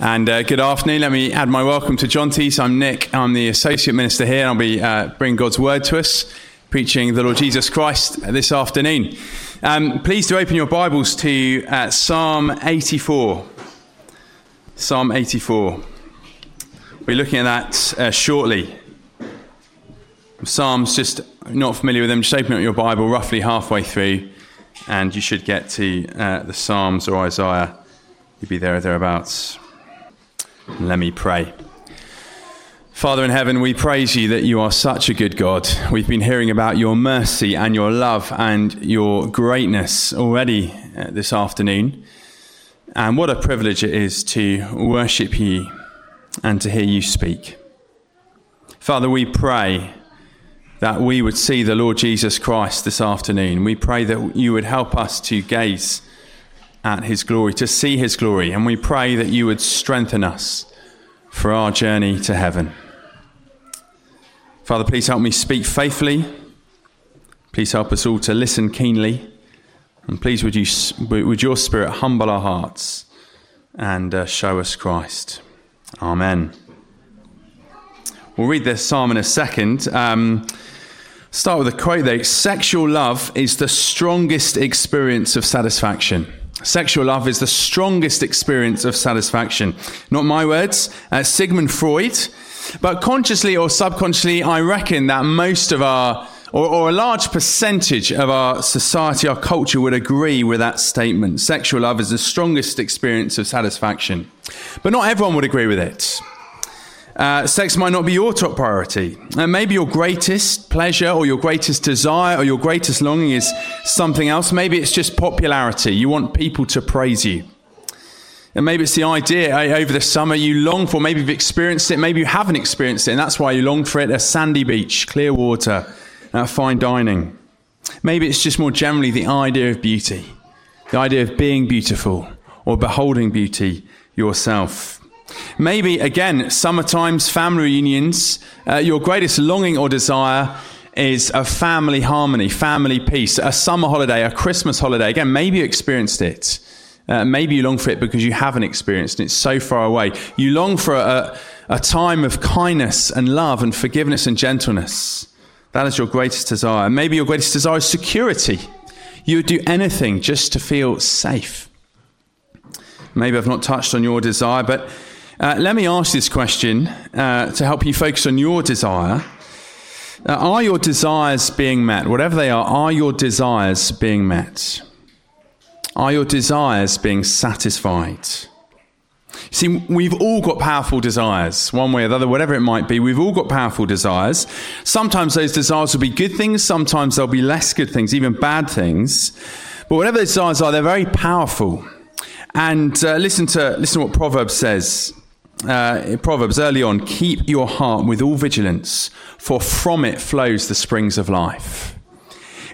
And uh, good afternoon. Let me add my welcome to John Tees. I'm Nick. I'm the Associate Minister here, I'll be uh, bringing God's Word to us, preaching the Lord Jesus Christ this afternoon. Um, please do open your Bibles to uh, Psalm 84. Psalm 84. We're looking at that uh, shortly. Psalms, just not familiar with them, just open up your Bible roughly halfway through, and you should get to uh, the Psalms or Isaiah. You'll be there or thereabouts. Let me pray. Father in heaven, we praise you that you are such a good God. We've been hearing about your mercy and your love and your greatness already uh, this afternoon. And what a privilege it is to worship you and to hear you speak. Father, we pray that we would see the Lord Jesus Christ this afternoon. We pray that you would help us to gaze at his glory, to see his glory. And we pray that you would strengthen us for our journey to heaven. Father, please help me speak faithfully. Please help us all to listen keenly. And please, would, you, would your Spirit humble our hearts and uh, show us Christ. Amen. We'll read this psalm in a second. Um, start with a quote though Sexual love is the strongest experience of satisfaction. Sexual love is the strongest experience of satisfaction. Not my words, uh, Sigmund Freud. But consciously or subconsciously, I reckon that most of our, or, or, a large percentage of our society, our culture would agree with that statement. Sexual love is the strongest experience of satisfaction. But not everyone would agree with it. Uh, sex might not be your top priority. Uh, maybe your greatest pleasure or your greatest desire or your greatest longing is something else. Maybe it's just popularity. You want people to praise you. And maybe it's the idea uh, over the summer you long for. Maybe you've experienced it. Maybe you haven't experienced it. And that's why you long for it. A sandy beach, clear water, uh, fine dining. Maybe it's just more generally the idea of beauty, the idea of being beautiful or beholding beauty yourself. Maybe, again, summertime's family reunions, uh, your greatest longing or desire is a family harmony, family peace, a summer holiday, a Christmas holiday. Again, maybe you experienced it. Uh, maybe you long for it because you haven't experienced it. It's so far away. You long for a, a time of kindness and love and forgiveness and gentleness. That is your greatest desire. Maybe your greatest desire is security. You would do anything just to feel safe. Maybe I've not touched on your desire, but uh, let me ask this question uh, to help you focus on your desire. Uh, are your desires being met? Whatever they are, are your desires being met? Are your desires being satisfied? See, we've all got powerful desires, one way or the other, whatever it might be. We've all got powerful desires. Sometimes those desires will be good things, sometimes they'll be less good things, even bad things. But whatever those desires are, they're very powerful. And uh, listen to listen to what Proverbs says uh, Proverbs early on keep your heart with all vigilance, for from it flows the springs of life.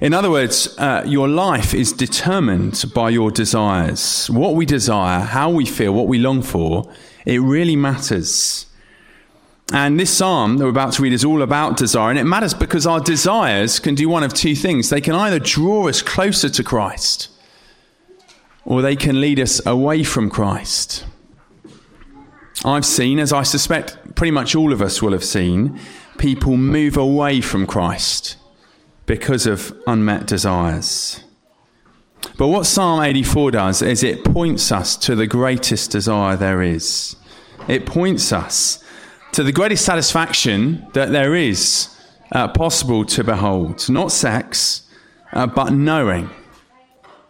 In other words, uh, your life is determined by your desires. What we desire, how we feel, what we long for, it really matters. And this psalm that we're about to read is all about desire. And it matters because our desires can do one of two things. They can either draw us closer to Christ, or they can lead us away from Christ. I've seen, as I suspect pretty much all of us will have seen, people move away from Christ because of unmet desires. But what Psalm 84 does is it points us to the greatest desire there is. It points us to the greatest satisfaction that there is uh, possible to behold. Not sex, uh, but knowing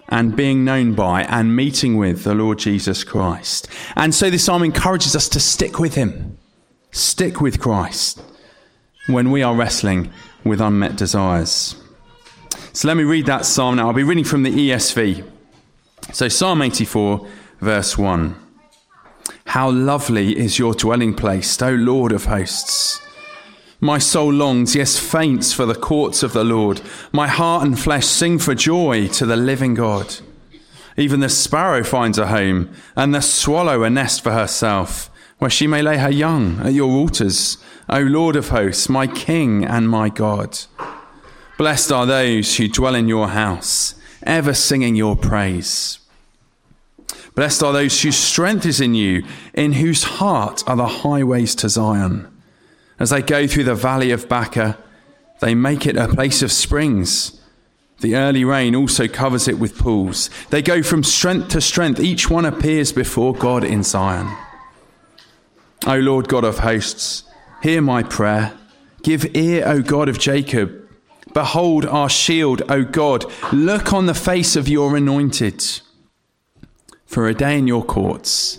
and being known by and meeting with the Lord Jesus Christ. And so this psalm encourages us to stick with him, stick with Christ when we are wrestling with unmet desires. So let me read that psalm now. I'll be reading from the ESV. So, Psalm 84, verse 1. How lovely is your dwelling place, O Lord of hosts! My soul longs, yes, faints for the courts of the Lord. My heart and flesh sing for joy to the living God. Even the sparrow finds a home, and the swallow a nest for herself, where she may lay her young at your waters, O Lord of hosts, my King and my God. Blessed are those who dwell in your house, ever singing your praise. Blessed are those whose strength is in you, in whose heart are the highways to Zion. As they go through the valley of Baca, they make it a place of springs. The early rain also covers it with pools. They go from strength to strength. Each one appears before God in Zion. O Lord God of hosts, hear my prayer. Give ear, O God of Jacob. Behold our shield, O God. Look on the face of your anointed. For a day in your courts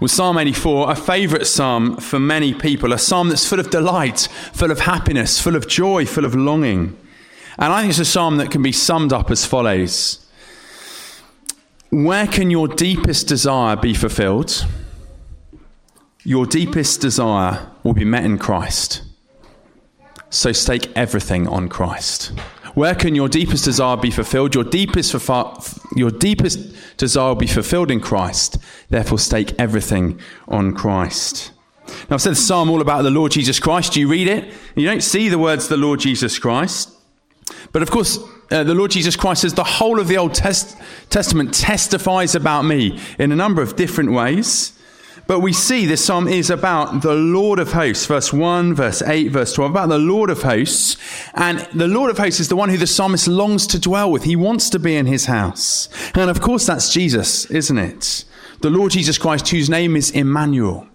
Well, Psalm 84, a favourite psalm for many people, a psalm that's full of delight, full of happiness, full of joy, full of longing. And I think it's a psalm that can be summed up as follows Where can your deepest desire be fulfilled? Your deepest desire will be met in Christ. So stake everything on Christ. Where can your deepest desire be fulfilled? Your deepest, your deepest desire will be fulfilled in Christ. Therefore, stake everything on Christ. Now, I've said the psalm all about the Lord Jesus Christ. You read it, you don't see the words the Lord Jesus Christ. But of course, uh, the Lord Jesus Christ says the whole of the Old Test- Testament testifies about me in a number of different ways. But we see this psalm is about the Lord of hosts, verse 1, verse 8, verse 12, about the Lord of hosts. And the Lord of hosts is the one who the psalmist longs to dwell with. He wants to be in his house. And of course, that's Jesus, isn't it? The Lord Jesus Christ, whose name is Emmanuel,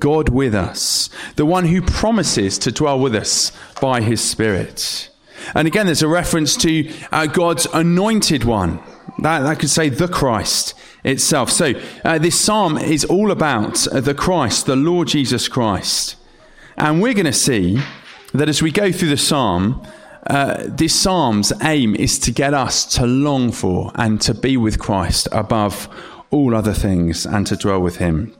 God with us, the one who promises to dwell with us by his Spirit. And again, there's a reference to uh, God's anointed one. That, that could say the Christ itself. So, uh, this psalm is all about uh, the Christ, the Lord Jesus Christ. And we're going to see that as we go through the psalm, uh, this psalm's aim is to get us to long for and to be with Christ above all other things and to dwell with him.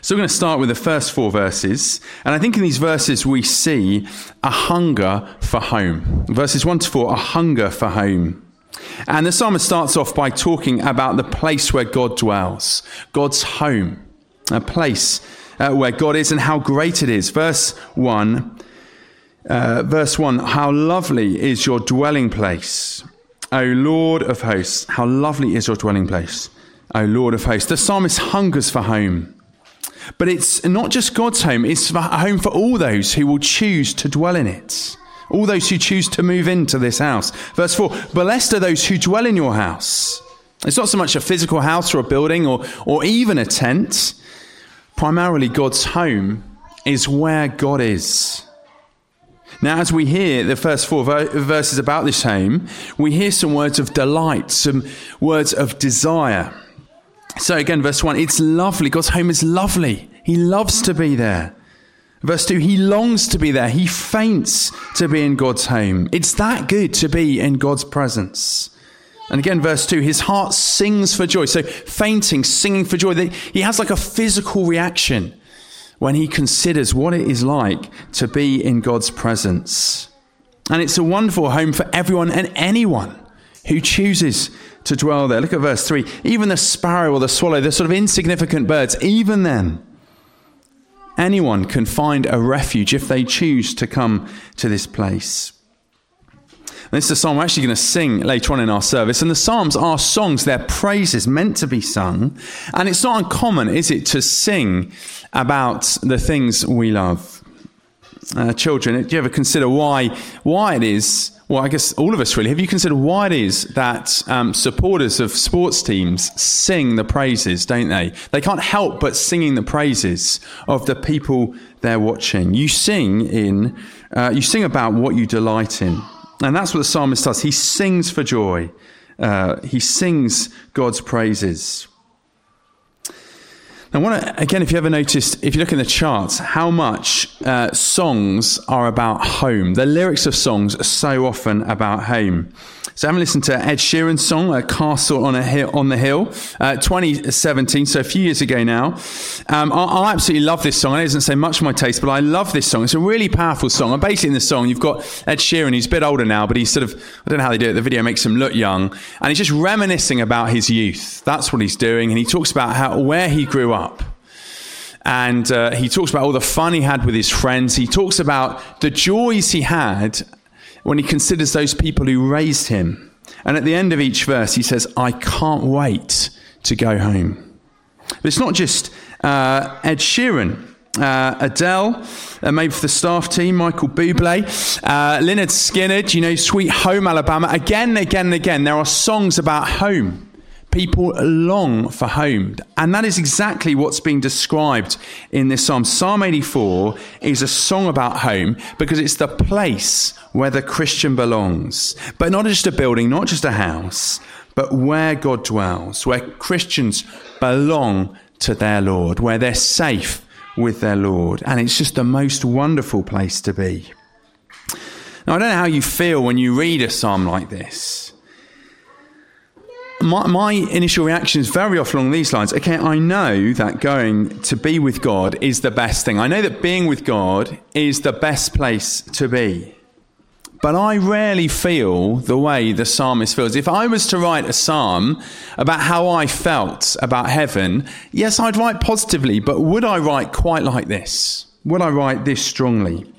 So we're going to start with the first four verses. And I think in these verses we see a hunger for home. Verses 1 to 4, a hunger for home. And the psalmist starts off by talking about the place where God dwells, God's home, a place uh, where God is and how great it is. Verse 1, uh, verse 1 How lovely is your dwelling place, O Lord of hosts! How lovely is your dwelling place, O Lord of hosts! The psalmist hungers for home. But it's not just God's home, it's a home for all those who will choose to dwell in it all those who choose to move into this house. Verse 4 Blessed are those who dwell in your house. It's not so much a physical house or a building or, or even a tent. Primarily, God's home is where God is. Now, as we hear the first four verses about this home, we hear some words of delight, some words of desire. So, again, verse 1 it's lovely. God's home is lovely. He loves to be there. Verse 2 He longs to be there. He faints to be in God's home. It's that good to be in God's presence. And again, verse 2 His heart sings for joy. So, fainting, singing for joy. He has like a physical reaction when he considers what it is like to be in God's presence. And it's a wonderful home for everyone and anyone who chooses to dwell there. Look at verse 3. Even the sparrow or the swallow, the sort of insignificant birds, even then, Anyone can find a refuge if they choose to come to this place. And this is a psalm we're actually going to sing later on in our service. And the Psalms are songs, they're praises meant to be sung. And it's not uncommon, is it, to sing about the things we love. Uh, children, do you ever consider why, why it is well, I guess all of us really. Have you considered why it is that um, supporters of sports teams sing the praises, don't they? They can't help but singing the praises of the people they're watching. You sing in, uh, you sing about what you delight in, and that's what the psalmist does. He sings for joy. Uh, he sings God's praises. I want to, again, if you ever noticed, if you look in the charts, how much uh, songs are about home. The lyrics of songs are so often about home. So, having listened to Ed Sheeran's song, A Castle on, a hill, on the Hill, uh, 2017, so a few years ago now. Um, I, I, absolutely love this song. It doesn't say much for my taste, but I love this song. It's a really powerful song. And basically, in the song, you've got Ed Sheeran, he's a bit older now, but he's sort of, I don't know how they do it, the video makes him look young. And he's just reminiscing about his youth. That's what he's doing. And he talks about how, where he grew up and uh, he talks about all the fun he had with his friends. He talks about the joys he had when he considers those people who raised him. And at the end of each verse, he says, I can't wait to go home. But it's not just uh, Ed Sheeran. Uh, Adele, uh, maybe for the staff team, Michael Bublé, uh, Lynyrd Skynyrd, you know, Sweet Home Alabama. Again and again and again, there are songs about home. People long for home. And that is exactly what's being described in this psalm. Psalm 84 is a song about home because it's the place where the Christian belongs. But not just a building, not just a house, but where God dwells, where Christians belong to their Lord, where they're safe with their Lord. And it's just the most wonderful place to be. Now, I don't know how you feel when you read a psalm like this my, my initial reaction is very often along these lines. Okay, I know that going to be with God is the best thing. I know that being with God is the best place to be. But I rarely feel the way the psalmist feels. If I was to write a psalm about how I felt about heaven, yes, I'd write positively, but would I write quite like this? Would I write this strongly?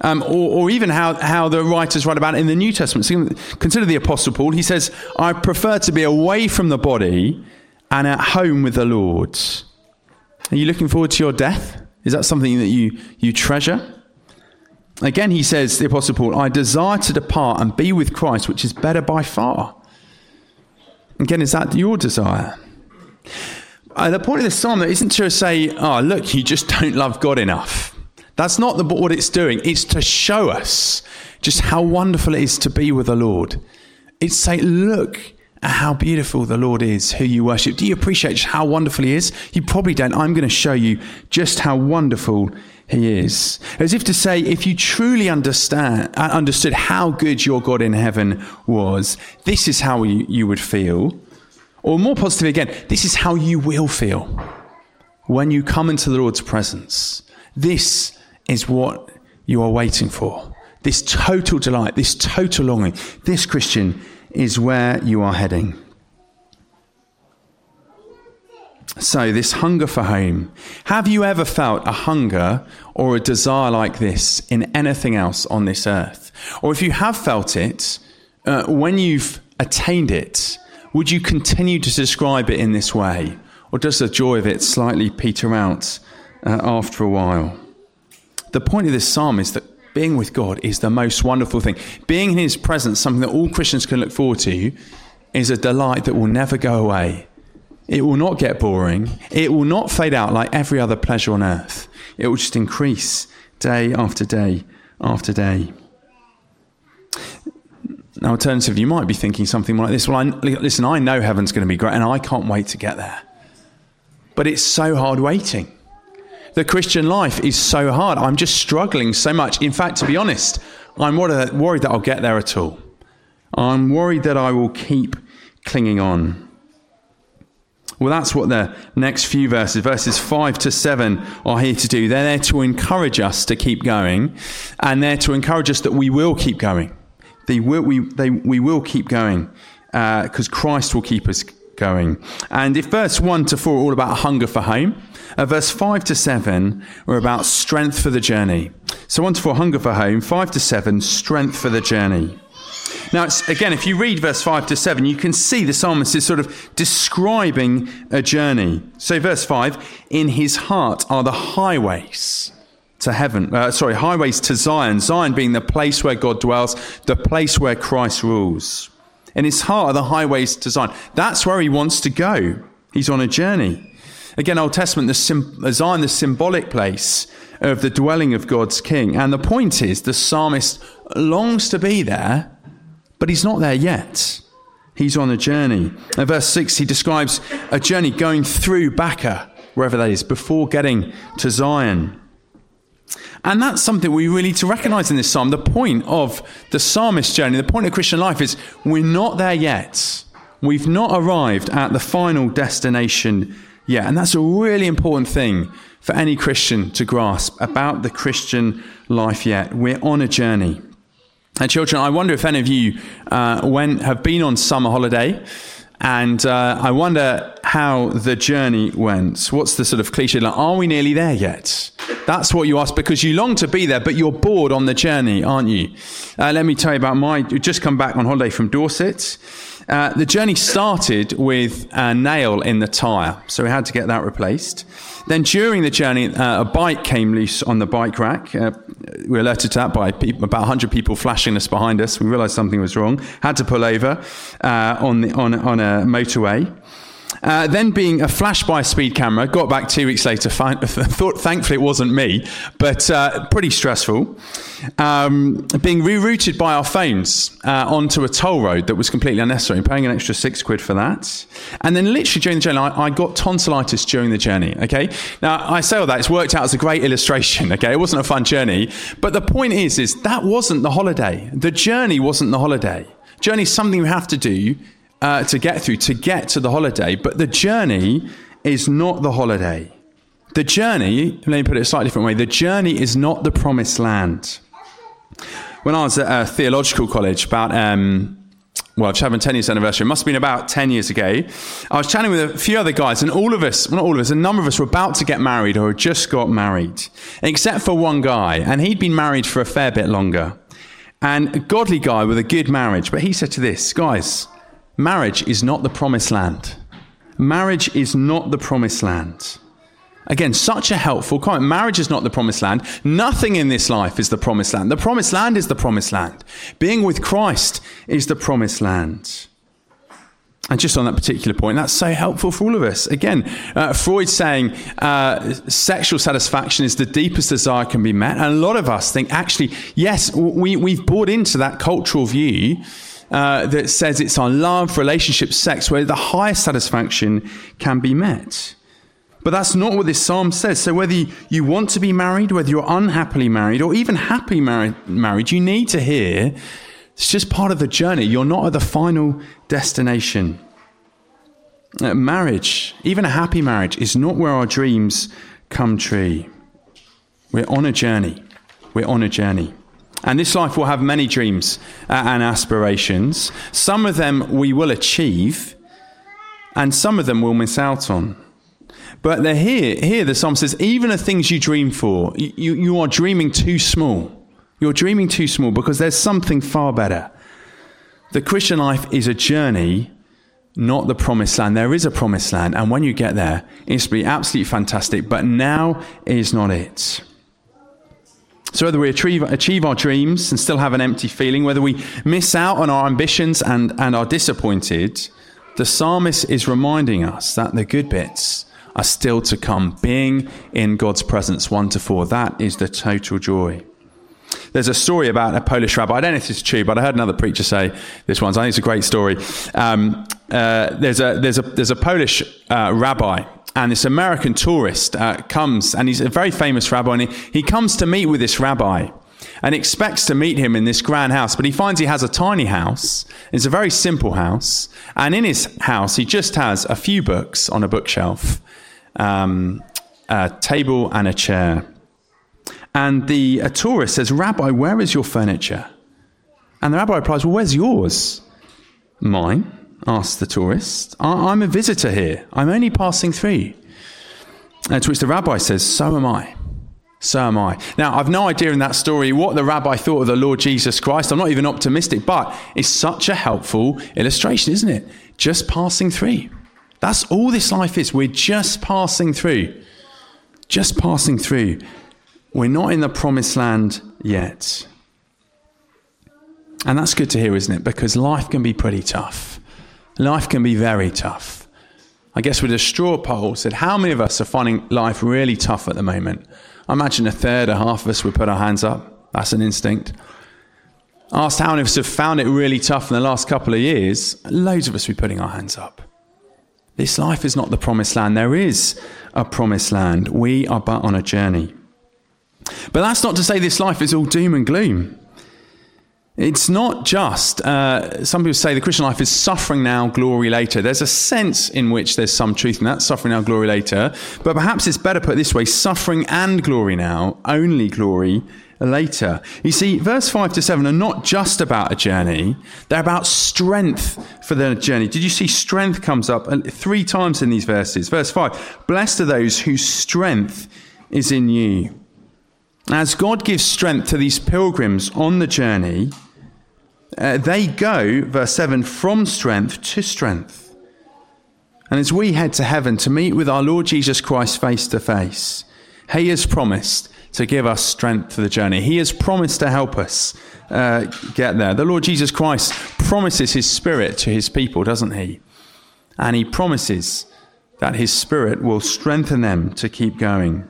Um, or, or, even how, how the writers write about it in the New Testament. So consider the Apostle Paul. He says, I prefer to be away from the body and at home with the Lord. Are you looking forward to your death? Is that something that you, you treasure? Again, he says, the Apostle Paul, I desire to depart and be with Christ, which is better by far. Again, is that your desire? Uh, the point of this psalm isn't to say, oh, look, you just don't love God enough. That's not the, what it's doing. It's to show us just how wonderful it is to be with the Lord. It's saying, look at how beautiful the Lord is, who you worship. Do you appreciate just how wonderful He is? You probably don't. I'm going to show you just how wonderful He is. As if to say, if you truly understand, uh, understood how good your God in heaven was, this is how you, you would feel. Or more positively again, this is how you will feel when you come into the Lord's presence. This is what you are waiting for. This total delight, this total longing, this Christian is where you are heading. So, this hunger for home. Have you ever felt a hunger or a desire like this in anything else on this earth? Or if you have felt it, uh, when you've attained it, would you continue to describe it in this way? Or does the joy of it slightly peter out uh, after a while? The point of this psalm is that being with God is the most wonderful thing. Being in His presence, something that all Christians can look forward to, is a delight that will never go away. It will not get boring. It will not fade out like every other pleasure on earth. It will just increase day after day after day. Now, alternatively, you might be thinking something like this. Well, I, listen, I know heaven's going to be great and I can't wait to get there. But it's so hard waiting. The Christian life is so hard. I'm just struggling so much. In fact, to be honest, I'm worried that I'll get there at all. I'm worried that I will keep clinging on. Well, that's what the next few verses, verses 5 to 7, are here to do. They're there to encourage us to keep going, and they're to encourage us that we will keep going. They will, we, they, we will keep going because uh, Christ will keep us going. And if verse 1 to 4 are all about hunger for home, uh, verse 5 to 7 are about strength for the journey. So 1 to 4, hunger for home. 5 to 7, strength for the journey. Now, again, if you read verse 5 to 7, you can see the psalmist is sort of describing a journey. So, verse 5 In his heart are the highways to heaven. Uh, sorry, highways to Zion. Zion being the place where God dwells, the place where Christ rules. In his heart are the highways to Zion. That's where he wants to go. He's on a journey. Again, Old Testament, the sim- Zion, the symbolic place of the dwelling of God's king. And the point is, the psalmist longs to be there, but he's not there yet. He's on a journey. In verse 6, he describes a journey going through Baca. wherever that is, before getting to Zion. And that's something we really need to recognize in this psalm. The point of the psalmist journey, the point of Christian life is we're not there yet. We've not arrived at the final destination yet. And that's a really important thing for any Christian to grasp about the Christian life yet. We're on a journey. And children, I wonder if any of you uh, went, have been on summer holiday. And uh, I wonder how the journey went. What's the sort of cliche like? Are we nearly there yet? That's what you ask because you long to be there, but you're bored on the journey, aren't you? Uh, let me tell you about my. Just come back on holiday from Dorset. Uh, the journey started with a nail in the tyre, so we had to get that replaced. Then during the journey, uh, a bike came loose on the bike rack. Uh, we were alerted to that by people, about 100 people flashing us behind us. We realised something was wrong. Had to pull over uh, on, the, on, on a motorway. Uh, then being a flash by speed camera, got back two weeks later. Find, thought, thankfully, it wasn't me, but uh, pretty stressful. Um, being rerouted by our phones uh, onto a toll road that was completely unnecessary, paying an extra six quid for that. And then, literally during the journey, I, I, got tonsillitis during the journey. Okay, now I say all that; it's worked out as a great illustration. Okay, it wasn't a fun journey, but the point is, is that wasn't the holiday. The journey wasn't the holiday. Journey is something you have to do uh, to get through to get to the holiday, but the journey is not the holiday. The journey, let me put it a slightly different way, the journey is not the promised land. When I was at a theological college about, um, well, Chapman 10 years anniversary, it must have been about 10 years ago, I was chatting with a few other guys, and all of us, well, not all of us, a number of us were about to get married or had just got married, except for one guy, and he'd been married for a fair bit longer. And a godly guy with a good marriage, but he said to this, guys, Marriage is not the promised land. Marriage is not the promised land. Again, such a helpful comment. Marriage is not the promised land. Nothing in this life is the promised land. The promised land is the promised land. Being with Christ is the promised land. And just on that particular point, that's so helpful for all of us. Again, uh, Freud saying uh, sexual satisfaction is the deepest desire can be met. And a lot of us think, actually, yes, we, we've bought into that cultural view uh, that says it's on love, relationship, sex, where the highest satisfaction can be met. But that's not what this psalm says. So whether you want to be married, whether you're unhappily married, or even happily married, married, you need to hear it's just part of the journey. You're not at the final destination. Uh, marriage, even a happy marriage, is not where our dreams come true. We're on a journey. We're on a journey. And this life will have many dreams uh, and aspirations. Some of them we will achieve, and some of them we'll miss out on. But here. Here, the psalm says, even the things you dream for, you, you are dreaming too small. You're dreaming too small because there's something far better. The Christian life is a journey, not the promised land. There is a promised land, and when you get there, it's to be absolutely fantastic. But now is not it. So, whether we achieve, achieve our dreams and still have an empty feeling, whether we miss out on our ambitions and, and are disappointed, the psalmist is reminding us that the good bits are still to come. Being in God's presence, 1 to 4, that is the total joy. There's a story about a Polish rabbi. I don't know if it's true, but I heard another preacher say this once. I think it's a great story. Um, uh, there's, a, there's, a, there's a Polish uh, rabbi and this American tourist uh, comes, and he's a very famous rabbi, and he, he comes to meet with this rabbi and expects to meet him in this grand house, but he finds he has a tiny house. It's a very simple house, and in his house, he just has a few books on a bookshelf, um, a table, and a chair. And the tourist says, Rabbi, where is your furniture? And the rabbi replies, Well, where's yours? Mine asked the tourist. I'm a visitor here. I'm only passing through. And to which the rabbi says, So am I. So am I. Now, I've no idea in that story what the rabbi thought of the Lord Jesus Christ. I'm not even optimistic, but it's such a helpful illustration, isn't it? Just passing through. That's all this life is. We're just passing through. Just passing through. We're not in the promised land yet. And that's good to hear, isn't it? Because life can be pretty tough. Life can be very tough. I guess with a straw poll said, how many of us are finding life really tough at the moment? I imagine a third or half of us would put our hands up. That's an instinct. Asked how many of us have found it really tough in the last couple of years, loads of us would be putting our hands up. This life is not the promised land. There is a promised land. We are but on a journey. But that's not to say this life is all doom and gloom. It's not just, uh, some people say the Christian life is suffering now, glory later. There's a sense in which there's some truth in that, suffering now, glory later. But perhaps it's better put this way suffering and glory now, only glory later. You see, verse 5 to 7 are not just about a journey, they're about strength for the journey. Did you see strength comes up three times in these verses? Verse 5 Blessed are those whose strength is in you. As God gives strength to these pilgrims on the journey, uh, they go, verse 7, from strength to strength. And as we head to heaven to meet with our Lord Jesus Christ face to face, He has promised to give us strength for the journey. He has promised to help us uh, get there. The Lord Jesus Christ promises His Spirit to His people, doesn't He? And He promises that His Spirit will strengthen them to keep going.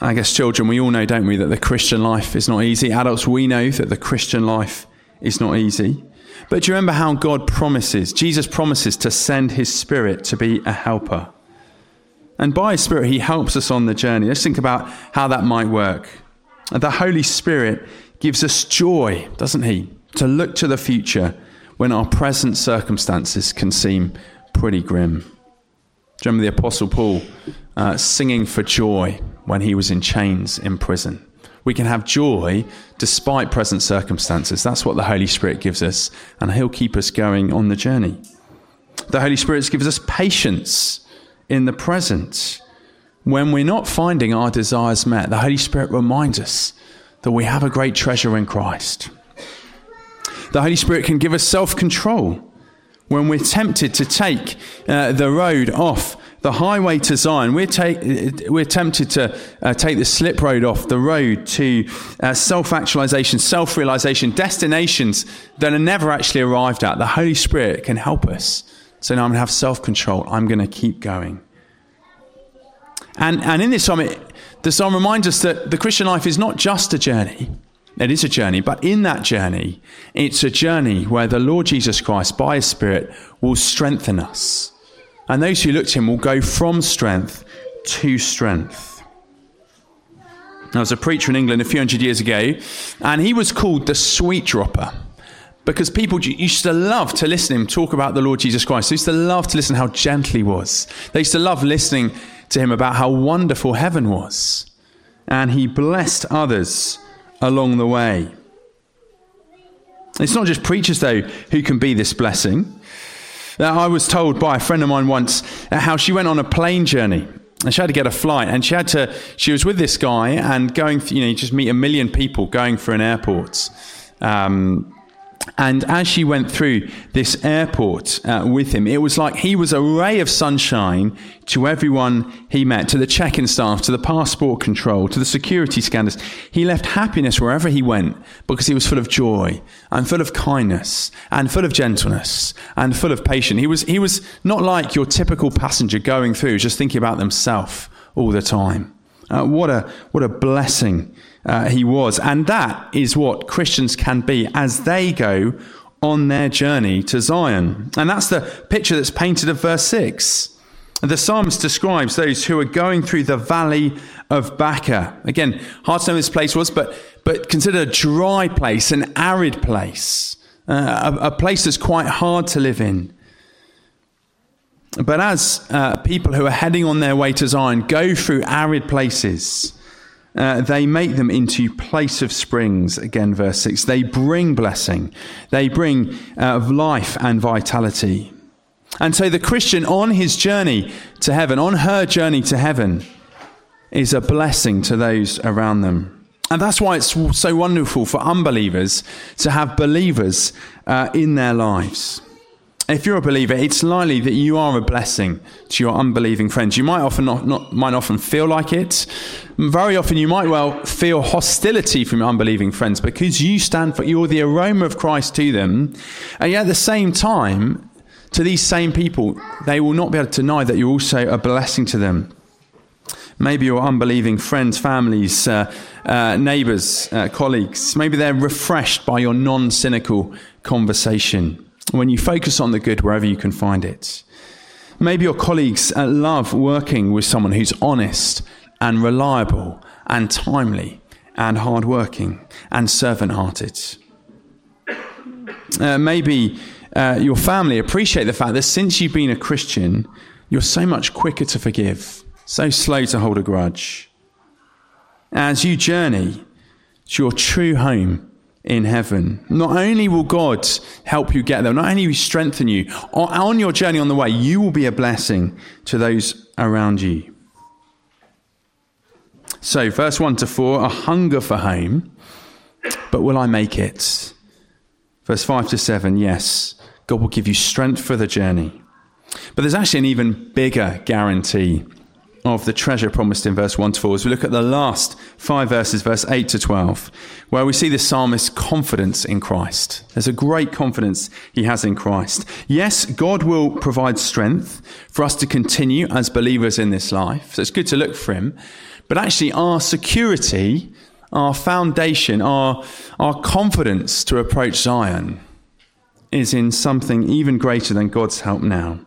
I guess, children, we all know, don't we, that the Christian life is not easy. Adults, we know that the Christian life is not easy. But do you remember how God promises, Jesus promises to send His Spirit to be a helper? And by His Spirit, He helps us on the journey. Let's think about how that might work. The Holy Spirit gives us joy, doesn't He, to look to the future when our present circumstances can seem pretty grim. Do you remember the Apostle Paul uh, singing for joy when he was in chains in prison? We can have joy despite present circumstances. That's what the Holy Spirit gives us, and He'll keep us going on the journey. The Holy Spirit gives us patience in the present. When we're not finding our desires met, the Holy Spirit reminds us that we have a great treasure in Christ. The Holy Spirit can give us self control when we're tempted to take uh, the road off the highway to Zion. We're, take, we're tempted to uh, take the slip road off the road to uh, self actualization, self realization, destinations that are never actually arrived at. The Holy Spirit can help us so now I'm going to have self control. I'm going to keep going. And, and in this psalm, it, the psalm reminds us that the Christian life is not just a journey. It is a journey, but in that journey, it's a journey where the Lord Jesus Christ, by His Spirit, will strengthen us. And those who look to Him will go from strength to strength. There was a preacher in England a few hundred years ago, and he was called the sweet dropper because people used to love to listen to him talk about the Lord Jesus Christ. They used to love to listen how gentle he was. They used to love listening to him about how wonderful heaven was. And he blessed others along the way. It's not just preachers, though, who can be this blessing. Uh, I was told by a friend of mine once how she went on a plane journey and she had to get a flight and she had to she was with this guy and going you know you just meet a million people going through an airport um, and as she went through this airport uh, with him, it was like he was a ray of sunshine to everyone he met, to the check in staff, to the passport control, to the security scanners. He left happiness wherever he went because he was full of joy and full of kindness and full of gentleness and full of patience. He was, he was not like your typical passenger going through, just thinking about themselves all the time. Uh, what, a, what a blessing uh, he was. And that is what Christians can be as they go on their journey to Zion. And that's the picture that's painted of verse 6. The psalmist describes those who are going through the valley of Baca. Again, hard to know this place was, but, but consider a dry place, an arid place, uh, a, a, place that's quite hard to live in. But as uh, people who are heading on their way to Zion go through arid places, uh, they make them into place of springs, again, verse 6. They bring blessing, they bring uh, life and vitality. And so the Christian on his journey to heaven, on her journey to heaven, is a blessing to those around them. And that's why it's so wonderful for unbelievers to have believers uh, in their lives if you're a believer, it's likely that you are a blessing to your unbelieving friends. You might often not, not, might often feel like it. Very often, you might well feel hostility from your unbelieving friends because you stand for you're the aroma of Christ to them, and yet at the same time, to these same people, they will not be able to deny that you're also a blessing to them. Maybe your unbelieving friends, families, uh, uh, neighbours, uh, colleagues, maybe they're refreshed by your non cynical conversation. When you focus on the good wherever you can find it. Maybe your colleagues uh, love working with someone who's honest and reliable and timely and hardworking and servant hearted. Uh, maybe uh, your family appreciate the fact that since you've been a Christian, you're so much quicker to forgive, so slow to hold a grudge. As you journey to your true home in heaven, not only will God help you get there, not only will He strengthen you, on your journey on the way, you will be a blessing to those around you. So, verse 1 to 4, a hunger for home, but will I make it? Verse 5 to 7, yes, God will give you strength for the journey. But there's actually an even bigger guarantee of the treasure promised in verse 1 to 4 as we look at the last five verses, verse 8 to 12, where we see the psalmist's confidence in Christ. There's a great confidence he has in Christ. Yes, God will provide strength for us to continue as believers in this life. So it's good to look for him. But actually, our security, our foundation, our, our confidence to approach Zion is in something even greater than God's help now.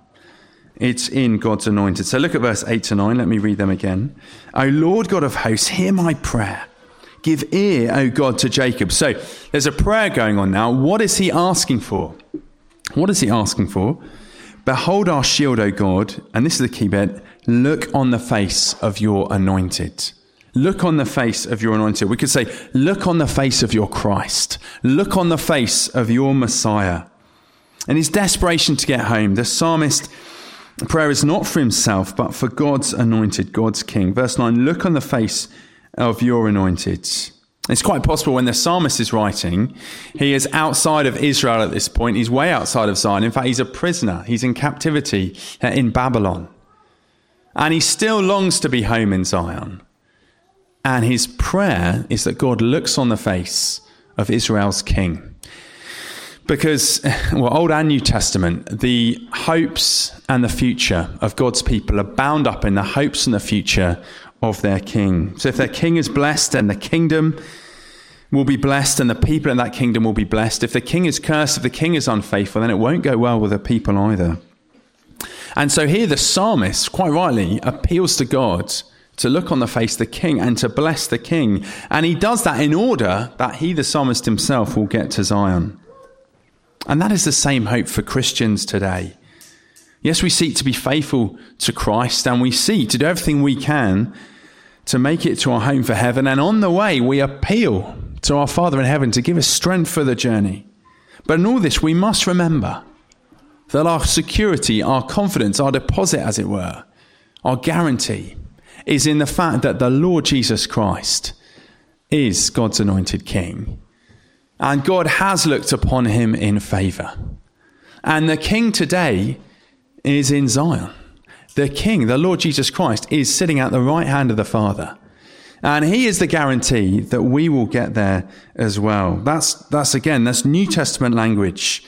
It's in God's anointed. So look at verse 8 to 9. Let me read them again. O Lord God of hosts, hear my prayer. Give ear, O God, to Jacob. So there's a prayer going on now. What is he asking for? What is he asking for? Behold our shield, O God. And this is the key bit. Look on the face of your anointed. Look on the face of your anointed. We could say, look on the face of your Christ. Look on the face of your Messiah. In his desperation to get home, the psalmist prayer is not for himself, but for God's anointed, God's king. Verse 9 Look on the face of your anointed. It's quite possible when the psalmist is writing, he is outside of Israel at this point. He's way outside of Zion. In fact, he's a prisoner. He's in captivity uh, in Babylon. And he still longs to be home in Zion. And his prayer is that God looks on the face of Israel's king. Because, well, Old and New Testament, the hopes and the future of God's people are bound up in the hopes and the future of their king. So if their king is blessed, then the kingdom will be blessed and the people in that kingdom will be blessed. If the king is cursed, if the king is unfaithful, then it won't go well with the people either. And so here the psalmist, quite rightly, appeals to God to look on the face of the king and to bless the king. And he does that in order that he, the psalmist himself, will get to Zion. And that is the same hope for Christians today. Yes, we seek to be faithful to Christ and we seek to do everything we can to make it to our home for heaven. And on the way, we appeal to our Father in heaven to give us strength for the journey. But in all this, we must remember that our security, our confidence, our deposit, as it were, our guarantee is in the fact that the Lord Jesus Christ is God's anointed King and God has looked upon him in favor. And the king today is in Zion. The king, the Lord Jesus Christ, is sitting at the right hand of the Father. And he is the guarantee that we will get there as well. That's, that's again, that's New Testament language.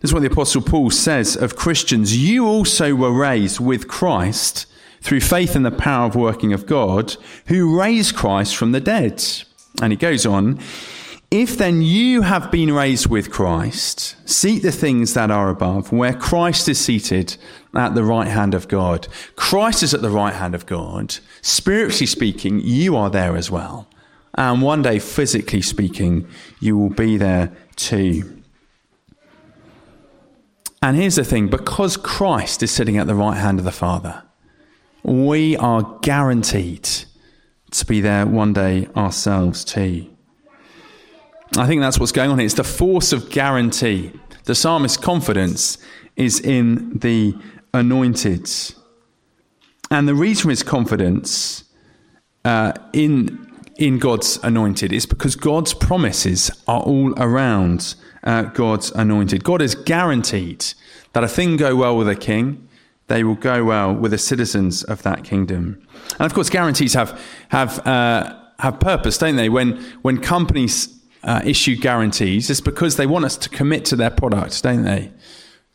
This is what the Apostle Paul says of Christians. You also were raised with Christ through faith in the power of working of God, who raised Christ from the dead. And he goes on, if then you have been raised with Christ, seek the things that are above, where Christ is seated at the right hand of God. Christ is at the right hand of God. Spiritually speaking, you are there as well. And one day, physically speaking, you will be there too. And here's the thing because Christ is sitting at the right hand of the Father, we are guaranteed to be there one day ourselves too. I think that's what's going on here. It's the force of guarantee. The psalmist's confidence is in the anointed. And the reason for his confidence uh, in, in God's anointed is because God's promises are all around uh, God's anointed. God has guaranteed that a thing go well with a king, they will go well with the citizens of that kingdom. And of course, guarantees have, have, uh, have purpose, don't they? When, when companies uh, issue guarantees, it's because they want us to commit to their product, don't they?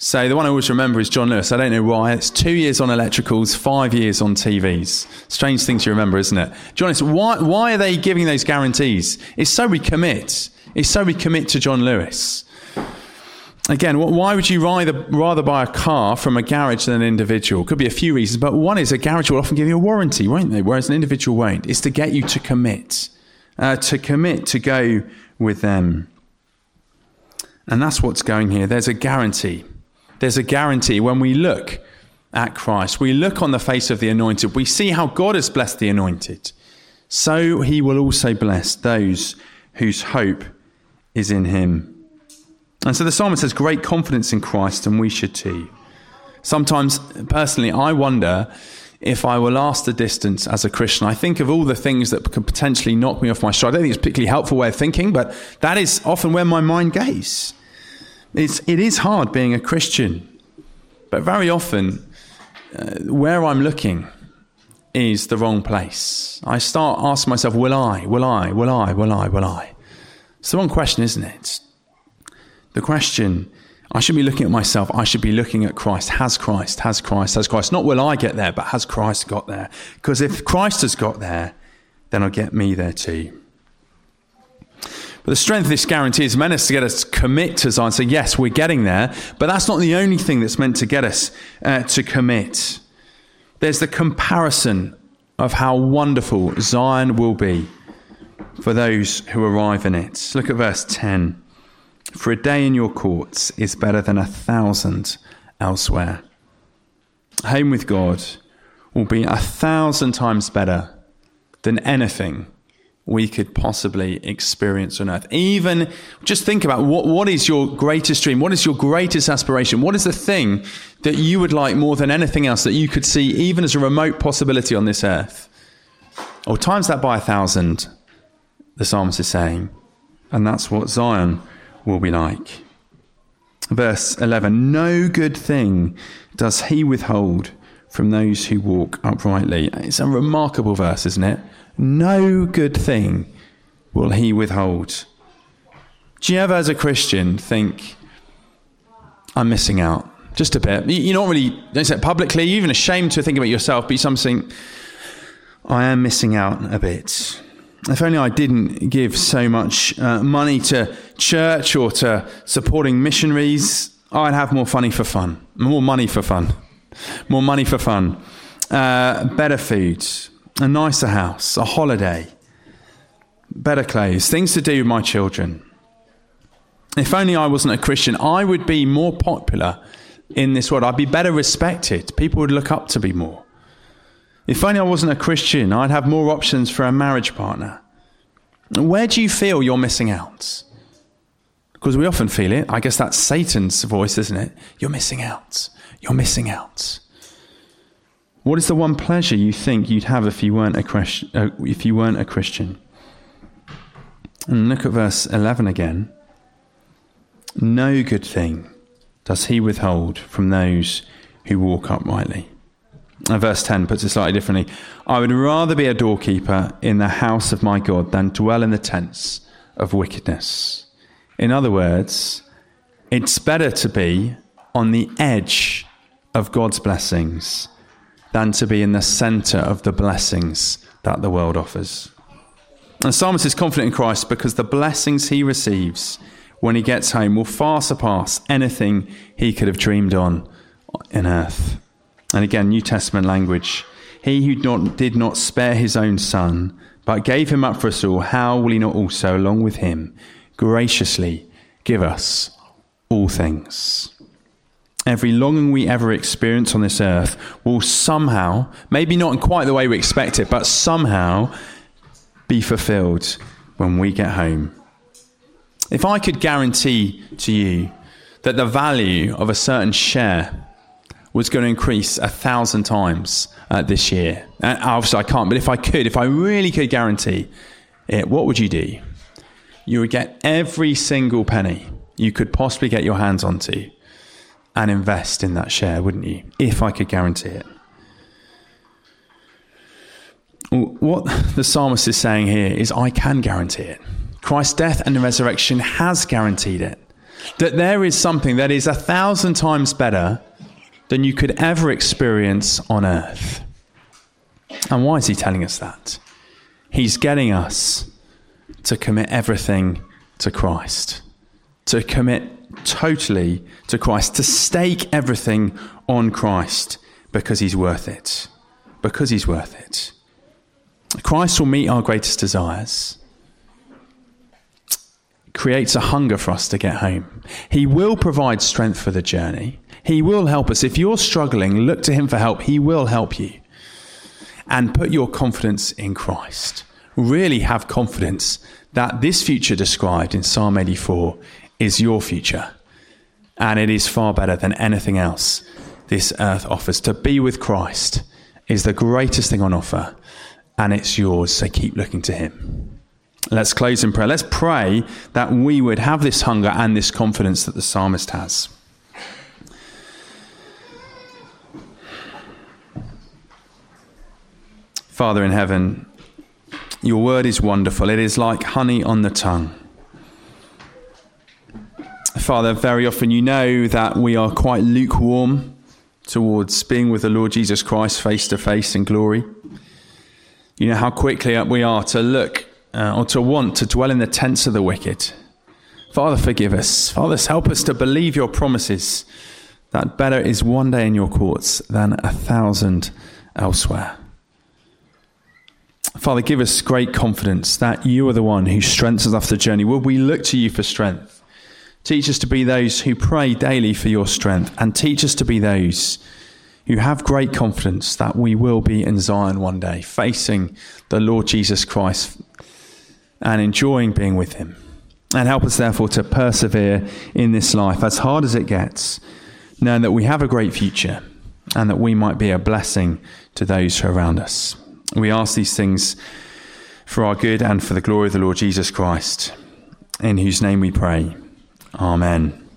So the one I always remember is John Lewis. I don't know why. It's two years on electricals, five years on TVs. Strange things you remember, isn't it? John Lewis, why, why are they giving those guarantees? It's so we commit. It's so we commit to John Lewis. again, why would you rather, rather buy a car from a garage than an individual? Could be a few reasons, but one is a garage will often give you a warranty, won't they? Whereas an individual won't. It's to get you to commit, uh, to commit to go with them. And that's what's going here. There's a guarantee. There's a guarantee when we look at Christ, we look on the face of the anointed, we see how God has blessed the anointed. So he will also bless those whose hope is in him. And so the psalmist has great confidence in Christ, and we should too. Sometimes, personally, I wonder if I will last the distance as a Christian. I think of all the things that could potentially knock me off my stride. I don't think it's particularly helpful way of thinking, but that is often where my mind goes. It's, it is hard being a Christian, but very often, uh, where I'm looking is the wrong place. I start asking myself, will I, will I, will I, will I, will I? It's the wrong question, isn't it? The question, I should be looking at myself, I should be looking at Christ. Has Christ, has Christ, has Christ? Not will I get there, but has Christ got there? Because if Christ has got there, then I'll get me there too. But the strength of this guarantee is meant to get us to commit to Zion. So, yes, we're getting there, but that's not the only thing that's meant to get us uh, to commit. There's the comparison of how wonderful Zion will be for those who arrive in it. Look at verse 10. For a day in your courts is better than a thousand elsewhere. Home with God will be a thousand times better than anything we could possibly experience on earth. Even just think about what, what is your greatest dream? What is your greatest aspiration? What is the thing that you would like more than anything else that you could see even as a remote possibility on this earth? Or times that by a thousand, the psalmist is saying. And that's what Zion will be like. Verse 11 No good thing does he withhold from those who walk uprightly. It's a remarkable verse, isn't it? No good thing will he withhold. Do you ever, as a Christian, think, I'm missing out? Just a bit. You're not really, don't say it publicly, you're even ashamed to think about yourself, but you something, I am missing out a bit. If only I didn't give so much uh, money to church or to supporting missionaries, I'd have more funny for fun, more money for fun, more money for fun, uh, better food, a nicer house, a holiday, better clothes, things to do with my children. If only I wasn't a Christian, I would be more popular in this world. I'd be better respected. People would look up to me more. If only I wasn't a Christian, I'd have more options for a marriage partner. Where do you feel you're missing out? Because we often feel it. I guess that's Satan's voice, isn't it? You're missing out. You're missing out. What is the one pleasure you think you'd have if you weren't a, uh, if you weren't a Christian? And look at verse 11 again. No good thing does he withhold from those who walk uprightly. And verse 10 puts it slightly differently. I would rather be a doorkeeper in the house of my God than dwell in the tents of wickedness. In other words, it's better to be on the edge of God's blessings than to be in the center of the blessings that the world offers. And psalmist is confident in Christ because the blessings he receives when he gets home will far surpass anything he could have dreamed on in earth. And again, New Testament language. He who not, did not spare his own son, but gave him up for us all, how will he not also, along with him, graciously give us all things? Every longing we ever experience on this earth will somehow, maybe not in quite the way we expect it, but somehow be fulfilled when we get home. If I could guarantee to you that the value of a certain share was going to increase a thousand times uh, this year, and obviously I can't, but if I could, if I really could guarantee it, what would you do? You would get every single penny you could possibly get your hands onto and invest in that share, wouldn't you? If I could guarantee it. What the psalmist is saying here is, I can guarantee it. Christ's death and the resurrection has guaranteed it. That there is something that is a thousand times better than you could ever experience on earth. And why is he telling us that? He's getting us to commit everything to Christ to commit totally to Christ, to stake everything on Christ because he's worth it. Because he's worth it. Christ will meet our greatest desires. Creates a hunger for us to get home. He will provide strength for the journey. He will help us. If you're struggling, look to Him for help. He will help you. And put your confidence in Christ. Really have confidence that this future described in Psalm 84 is your future. And it is far better than anything else this earth offers. To be with Christ is the greatest thing on offer, and it's yours. So keep looking to Him. Let's close in prayer. Let's pray that we would have this hunger and this confidence that the psalmist has. Father in heaven, your word is wonderful. It is like honey on the tongue. Father, very often you know that we are quite lukewarm towards being with the Lord Jesus Christ face to face in glory. You know how quickly we are to look uh, or to want to dwell in the tents of the wicked. Father, forgive us. Father, help us to believe your promises that better is one day in your courts than a thousand elsewhere. Father, give us great confidence that you are the one who strengthens us after the journey. Will we look to you for strength? Teach us to be those who pray daily for your strength, and teach us to be those who have great confidence that we will be in Zion one day, facing the Lord Jesus Christ and enjoying being with him. And help us, therefore, to persevere in this life, as hard as it gets, knowing that we have a great future and that we might be a blessing to those around us. We ask these things for our good and for the glory of the Lord Jesus Christ, in whose name we pray. Amen.